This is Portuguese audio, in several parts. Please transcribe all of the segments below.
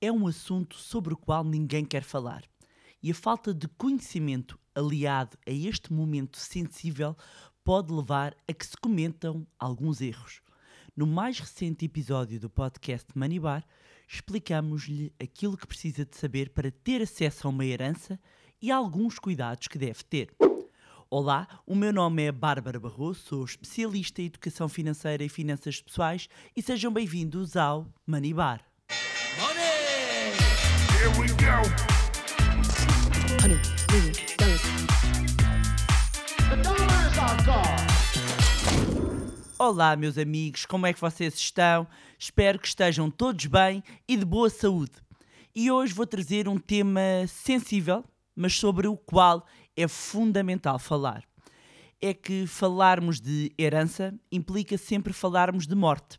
é um assunto sobre o qual ninguém quer falar. E a falta de conhecimento aliado a este momento sensível pode levar a que se cometam alguns erros. No mais recente episódio do podcast Manibar, explicamos-lhe aquilo que precisa de saber para ter acesso a uma herança e alguns cuidados que deve ter. Olá, o meu nome é Bárbara Barroso, sou especialista em educação financeira e finanças pessoais e sejam bem-vindos ao Manibar. Here we go. Million dollars. The. Olá, meus amigos, como é que vocês estão? Espero que estejam todos bem e de boa saúde. E hoje vou trazer um tema sensível, mas sobre o qual é fundamental falar. É que falarmos de herança implica sempre falarmos de morte.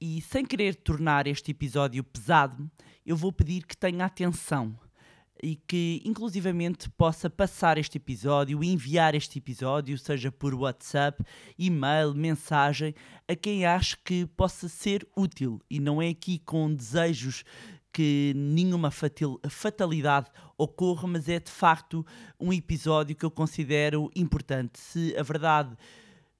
E sem querer tornar este episódio pesado, eu vou pedir que tenha atenção e que inclusivamente possa passar este episódio, enviar este episódio, seja por WhatsApp, e-mail, mensagem, a quem acha que possa ser útil e não é aqui com desejos que nenhuma fatalidade ocorra, mas é de facto um episódio que eu considero importante. Se a verdade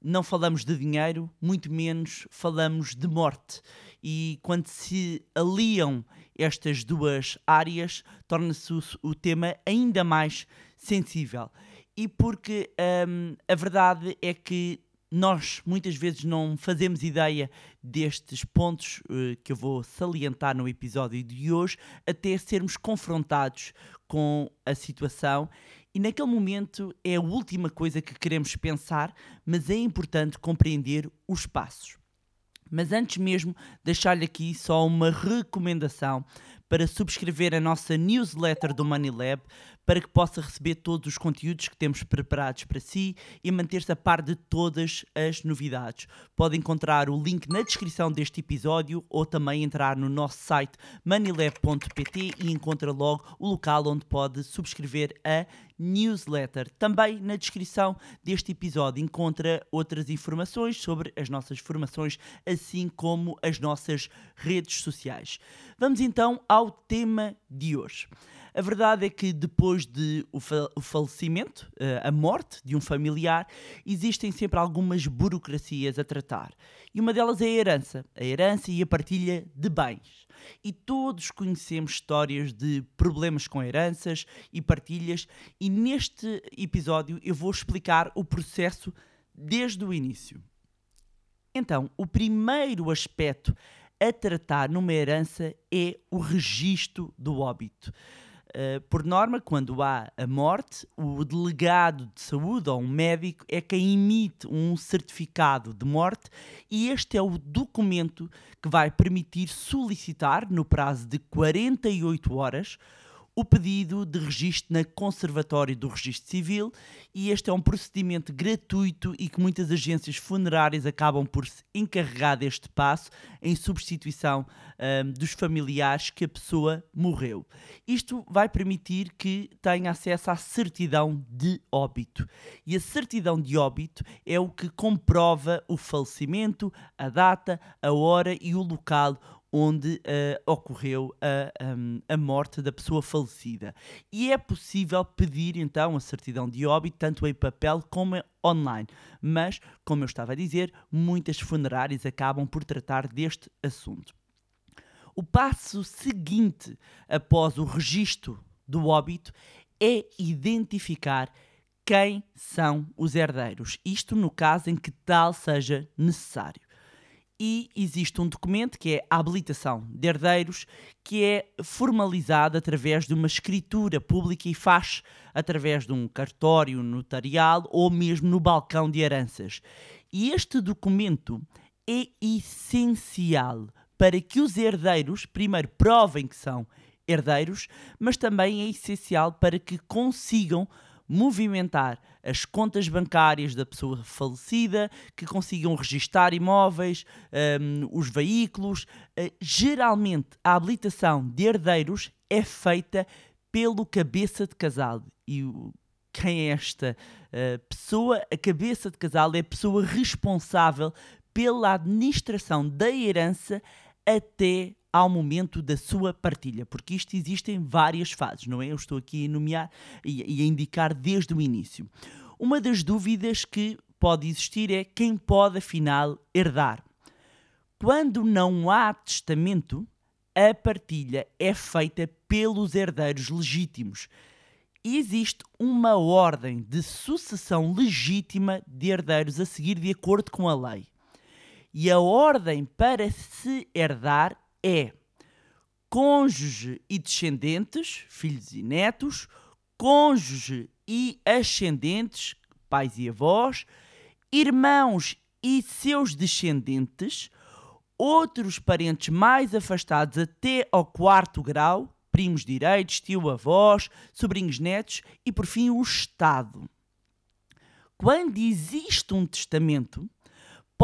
não falamos de dinheiro, muito menos falamos de morte. E quando se aliam estas duas áreas, torna-se o, tema ainda mais sensível. E porque hum, a verdade é que nós muitas vezes não fazemos ideia destes pontos eh, que eu vou salientar no episódio de hoje, até sermos confrontados com a situação. E naquele momento é a última coisa que queremos pensar, mas é importante compreender os passos. Mas antes mesmo, deixar-lhe aqui só uma recomendação para subscrever a nossa newsletter do Money Lab para que possa receber todos os conteúdos que temos preparados para si e manter-se a par de todas as novidades. Pode encontrar o link na descrição deste episódio ou também entrar no nosso site moneylab.pt e encontra logo o local onde pode subscrever a newsletter. Também na descrição deste episódio encontra outras informações sobre as nossas formações, assim como as nossas redes sociais. Vamos então ao tema de hoje. A verdade é que depois de o, fa- o falecimento, eh, a morte de um familiar, existem sempre algumas burocracias a tratar. E uma delas é a herança, a herança e a partilha de bens. E todos conhecemos histórias de problemas com heranças e partilhas, e neste episódio eu vou explicar o processo desde o início. Então, o primeiro aspecto a tratar numa herança é o registro do óbito. Uh, por norma, quando há a morte, o delegado de saúde ou um médico é quem emite um certificado de morte e este é o documento que vai permitir solicitar, no prazo de 48 horas, o pedido de registro na Conservatório do Registro Civil e este é um procedimento gratuito e que muitas agências funerárias acabam por se encarregar deste passo em substituição ahm, dos familiares que a pessoa morreu. Isto vai permitir que tenha acesso à certidão de óbito. E a certidão de óbito é o que comprova o falecimento, a data, a hora e o local onde eh, ocorreu a, um, a morte da pessoa falecida. E é possível pedir então a certidão de óbito, tanto em papel como online. Mas, como eu estava a dizer, muitas funerárias acabam por tratar deste assunto. O passo seguinte após o registro do óbito é identificar quem são os herdeiros. Isto no caso em que tal seja necessário e existe um documento que é a habilitação de herdeiros, que é formalizado através de uma escritura pública e faz através de um cartório notarial ou mesmo no balcão de heranças. E este documento é essencial para que os herdeiros, primeiro, provem que são herdeiros, mas também é essencial para que consigam movimentar as contas bancárias da pessoa falecida, que consigam registar imóveis, hum, os veículos. Uh, geralmente, a habilitação de herdeiros é feita pelo cabeça de casal. E quem é esta uh, pessoa? A cabeça de casal é a pessoa responsável pela administração da herança até ao momento da sua partilha, porque isto existem várias fases, não é? Eu estou aqui a nomear e, a indicar desde o início. Uma das dúvidas que pode existir é quem pode afinal herdar. Quando não há testamento, a partilha é feita pelos herdeiros legítimos. Existe uma ordem de sucessão legítima de herdeiros a seguir de acordo com a lei. E a ordem para se herdar é cônjuge e descendentes, filhos e netos, cônjuge e ascendentes, pais e avós, irmãos e seus descendentes, outros parentes mais afastados até ao quarto grau, primos direitos, tio-avós, sobrinhos netos e, por fim, o Estado. Quando existe um testamento,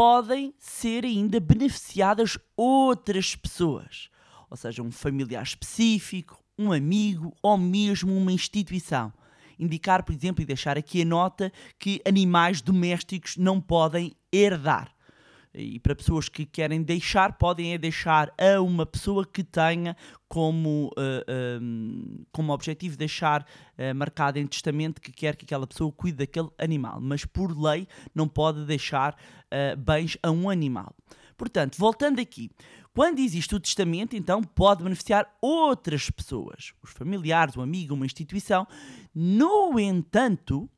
podem ser ainda beneficiadas outras pessoas, ou seja, um familiar específico, um amigo ou mesmo uma instituição. Indicar, por exemplo, e deixar aqui a nota que animais domésticos não podem herdar. E para pessoas que querem deixar, podem é deixar a uma pessoa que tenha como, uh, um, como objetivo deixar uh, marcado em testamento que quer que aquela pessoa cuide daquele animal, mas por lei não pode deixar uh, bens a um animal. Portanto, voltando aqui, quando existe o testamento, então pode beneficiar outras pessoas, os familiares, um amigo, uma instituição. No entanto,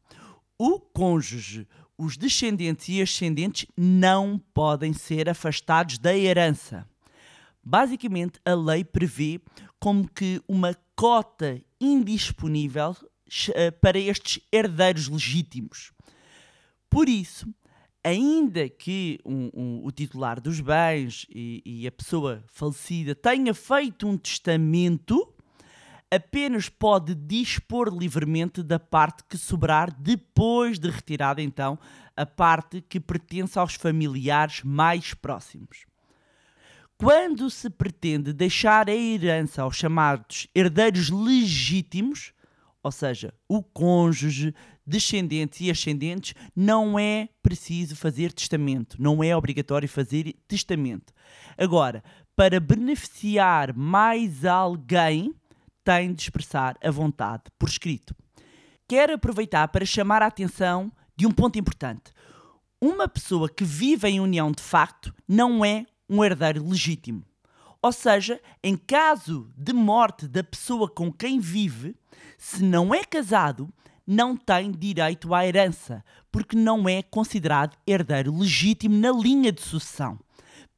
o cônjuge, os descendentes e ascendentes não podem ser afastados da herança. Basicamente, a lei prevê como que uma cota indisponível eh, para estes herdeiros legítimos. Por isso, ainda que um, um, o titular dos bens e, e a pessoa falecida tenha feito um testamento, apenas pode dispor livremente da parte que sobrar depois de retirada então a parte que pertence aos familiares mais próximos. Quando se pretende deixar a herança aos chamados herdeiros legítimos, ou seja, o cônjuge, descendentes e ascendentes, não é preciso fazer testamento, não é obrigatório fazer testamento. Agora, para beneficiar mais alguém, tem de expressar a vontade por escrito. Quero aproveitar para chamar a atenção de um ponto importante. Uma pessoa que vive em união de facto não é um herdeiro legítimo. Ou seja, em caso de morte da pessoa com quem vive, se não é casado, não tem direito à herança, porque não é considerado herdeiro legítimo na linha de sucessão.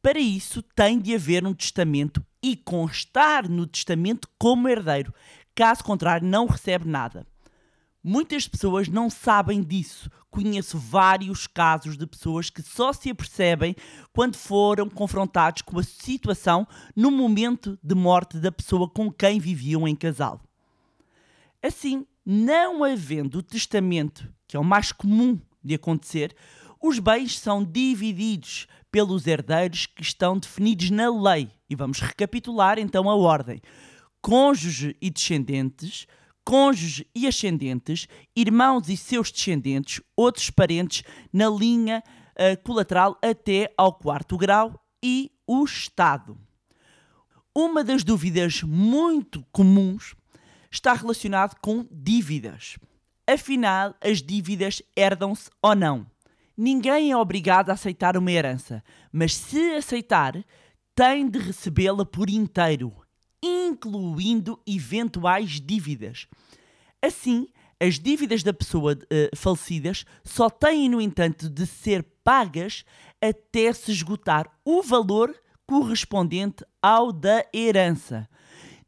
Para isso, tem de haver um testamento e constar no testamento como herdeiro. Caso contrário, não recebe nada. Muitas pessoas não sabem disso. Conheço vários casos de pessoas que só se apercebem quando foram confrontados com a situação no momento de morte da pessoa com quem viviam em casal. Assim, não havendo o testamento, que é o mais comum de acontecer, os bens são divididos pelos herdeiros que estão definidos na lei. E vamos recapitular então a ordem: cônjuge e descendentes, cônjuge e ascendentes, irmãos e seus descendentes, outros parentes na linha uh, colateral até ao quarto grau e o Estado. Uma das dúvidas muito comuns está relacionado com dívidas. Afinal, as dívidas herdam-se ou não? Ninguém é obrigado a aceitar uma herança, mas se aceitar, tem de recebê-la por inteiro, incluindo eventuais dívidas. Assim, as dívidas da pessoa uh, falecidas só têm, no entanto, de ser pagas até se esgotar o valor correspondente ao da herança.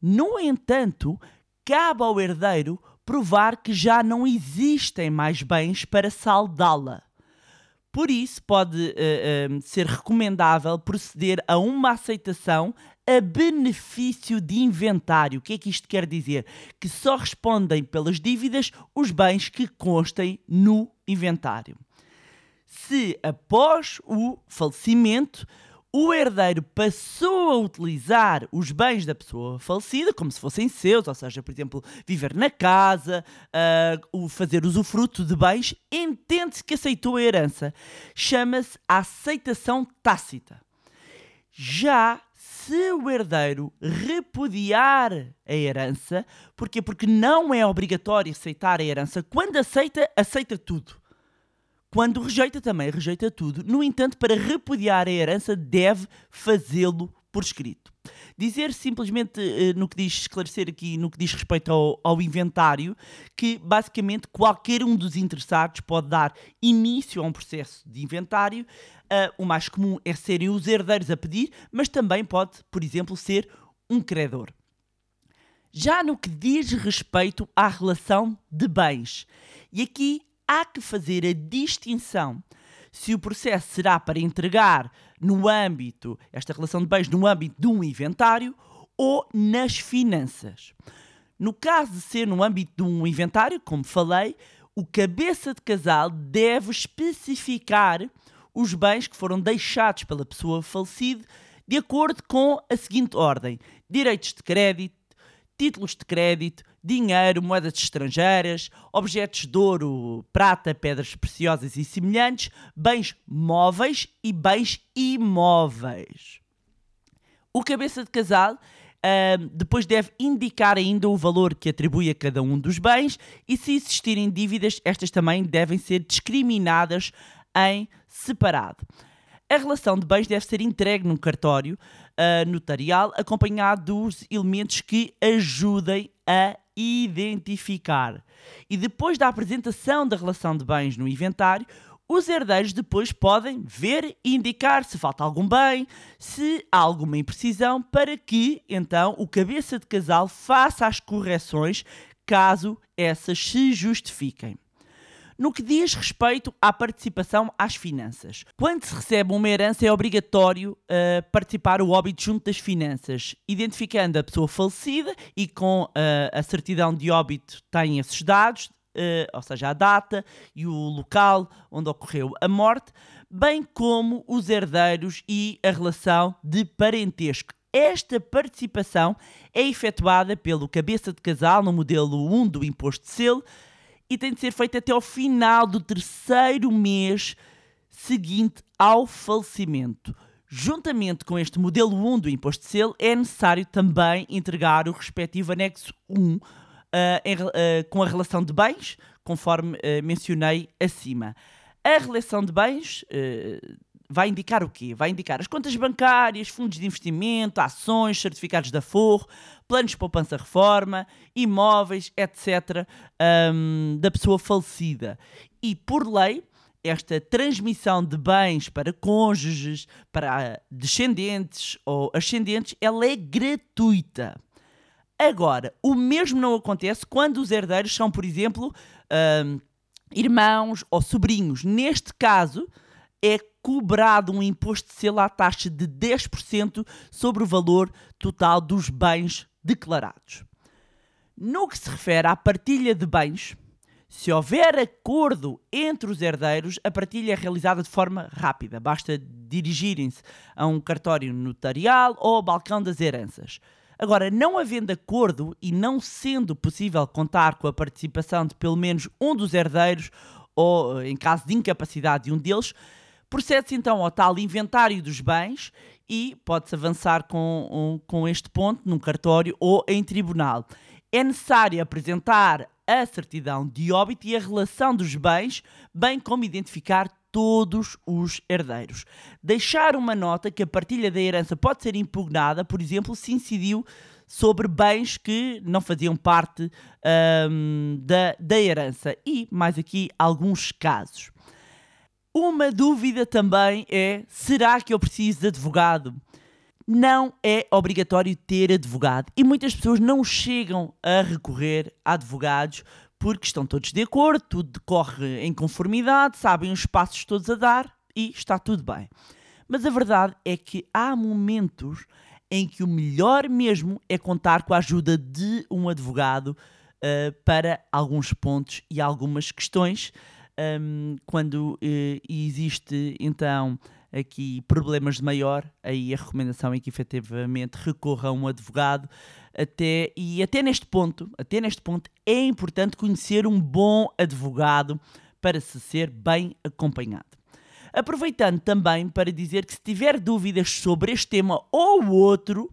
No entanto, cabe ao herdeiro provar que já não existem mais bens para saldá-la. Por isso, pode uh, ser recomendável proceder a uma aceitação a benefício de inventário. O que é que isto quer dizer? Que só respondem pelas dívidas os bens que constem no inventário. Se após o falecimento o herdeiro passou a utilizar os bens da pessoa falecida como se fossem seus, ou seja, por exemplo, viver na casa, uh, fazer usufruto de bens, entende-se que aceitou a herança. Chama-se aceitação tácita. Já se o herdeiro repudiar a herança, porquê? Porque não é obrigatório aceitar a herança. Quando aceita, aceita tudo. Quando rejeita, também rejeita tudo. No entanto, para repudiar a herança, deve fazê-lo por escrito. Dizer simplesmente eh, no que diz, esclarecer aqui no que diz respeito ao, ao inventário, que basicamente qualquer um dos interessados pode dar início a um processo de inventário. Ah, o mais comum é serem os herdeiros a pedir, mas também pode, por exemplo, ser um credor. Já no que diz respeito à relação de bens, e aqui há que fazer a distinção se o processo será para entregar no âmbito, esta relação de bens no âmbito de um inventário ou nas finanças. No caso de ser no âmbito de um inventário, como falei, o cabeça de casal deve especificar os bens que foram deixados pela pessoa falecida de acordo com a seguinte ordem: direitos de crédito, títulos de crédito, dinheiro, moedas estrangeiras, objetos de ouro, prata, pedras preciosas e semelhantes, bens móveis e bens imóveis. O cabeça de casal Uh, depois deve indicar ainda o valor que atribui a cada um dos bens e, se existirem dívidas, estas também devem ser discriminadas em separado. A relação de bens deve ser entregue num cartório uh, notarial, acompanhado dos elementos que ajudem a identificar. E depois da apresentação da relação de bens no inventário, os herdeiros depois podem ver e indicar se falta algum bem, se há alguma imprecisão, para que então o cabeça de casal faça as correções caso essas se justifiquem. No que diz respeito à participação às finanças. Quando se recebe uma herança, é obrigatório uh, participar o óbito junto das finanças, identificando a pessoa falecida e com uh, a certidão de óbito tem esses dados, uh, ou seja, a data e o local onde ocorreu a morte, bem como os herdeiros e a relação de parentesco. Esta participação é efetuada pelo cabeça de casal no modelo 1 do imposto de selo e tem de ser feita até ao final do terceiro mês seguinte ao falecimento. Juntamente com este modelo 1 do imposto de selo, é necessário também entregar o respectivo anexo 1 Uh, em, uh, com a relação de bens, conforme uh, mencionei acima. A relação de bens vai indicar o quê? Vai indicar as contas bancárias, fundos de investimento, ações, certificados de aforro, planos de poupança-reforma, imóveis, etc., um, da pessoa falecida. E, por lei, esta transmissão de bens para cônjuges, para descendentes ou ascendentes, ela é gratuita. Agora, o mesmo não acontece quando os herdeiros são, por exemplo, um, irmãos ou sobrinhos. Neste caso, é cobrado um imposto de selo à taxa de 10% sobre o valor total dos bens declarados. No que se refere à partilha de bens, se houver acordo entre os herdeiros, a partilha é realizada de forma rápida. Basta dirigirem-se a um cartório notarial ou ao balcão das heranças. Agora, não havendo acordo e não sendo possível contar com a participação de pelo menos um dos herdeiros, ou em caso de incapacidade de um deles, procede-se então ao tal inventário dos bens e pode-se avançar com, com este ponto num cartório ou em tribunal. É necessário apresentar a certidão de óbito e a relação dos bens, bem como identificar todos os herdeiros. Deixar uma nota que a partilha da herança pode ser impugnada, por exemplo, se incidiu sobre bens que não faziam parte hum, da, da herança. E mais aqui alguns casos. Uma dúvida também é: será que eu preciso de advogado? Não é obrigatório ter advogado e muitas pessoas não chegam a recorrer a advogados porque estão todos de acordo, tudo decorre em conformidade, sabem os passos todos a dar e está tudo bem. Mas a verdade é que há momentos em que o melhor mesmo é contar com a ajuda de um advogado uh, para alguns pontos e algumas questões. Um, quando uh, existe então aqui problemas de maior, aí a recomendação é que efetivamente recorra a um advogado até, e até neste ponto, até neste ponto é importante conhecer um bom advogado para se ser bem acompanhado. Aproveitando também para dizer que se tiver dúvidas sobre este tema ou outro,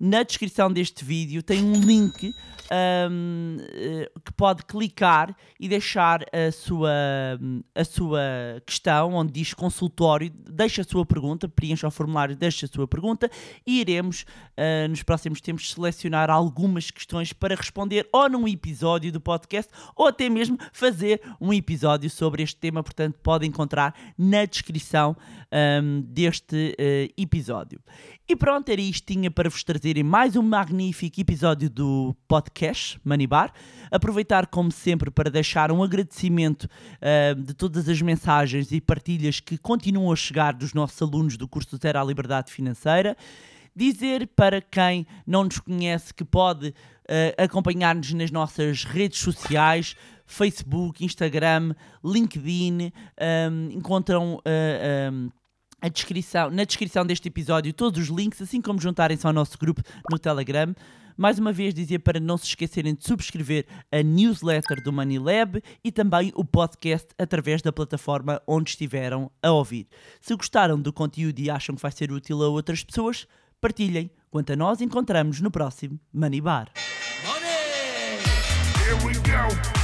na descrição deste vídeo tem um link ahm, eh, que pode clicar e deixar a sua, a sua questão, onde diz consultório, deixa a sua pergunta, preencha o formulário, deixa a sua pergunta e iremos ah, nos próximos tempos selecionar algumas questões para responder ou num episódio do podcast ou até mesmo fazer um episódio sobre este tema, portanto pode encontrar na descrição ahm, deste eh, episódio. E pronto, era isto tinha para vos trazerem mais um magnífico episódio do podcast Manibar. Aproveitar, como sempre, para deixar um agradecimento ah, de todas as mensagens e partilhas que continuam a chegar dos nossos alunos do curso Zero à Liberdade Financeira. Dizer para quem não nos conhece que pode eh, acompanhar-nos nas nossas redes sociais, Facebook, Instagram, LinkedIn, ahm, encontram eh, ahm, a descrição, na descrição deste episódio todos os links, assim como juntarem-se ao nosso grupo no Telegram. Mais uma vez dizer para não se esquecerem de subscrever a newsletter do Money Lab e também o podcast através da plataforma onde estiveram a ouvir. Se gostaram do conteúdo e acham que vai ser útil a outras pessoas, partilhem. Quanto a nós, encontramos no próximo Money Bar. Go.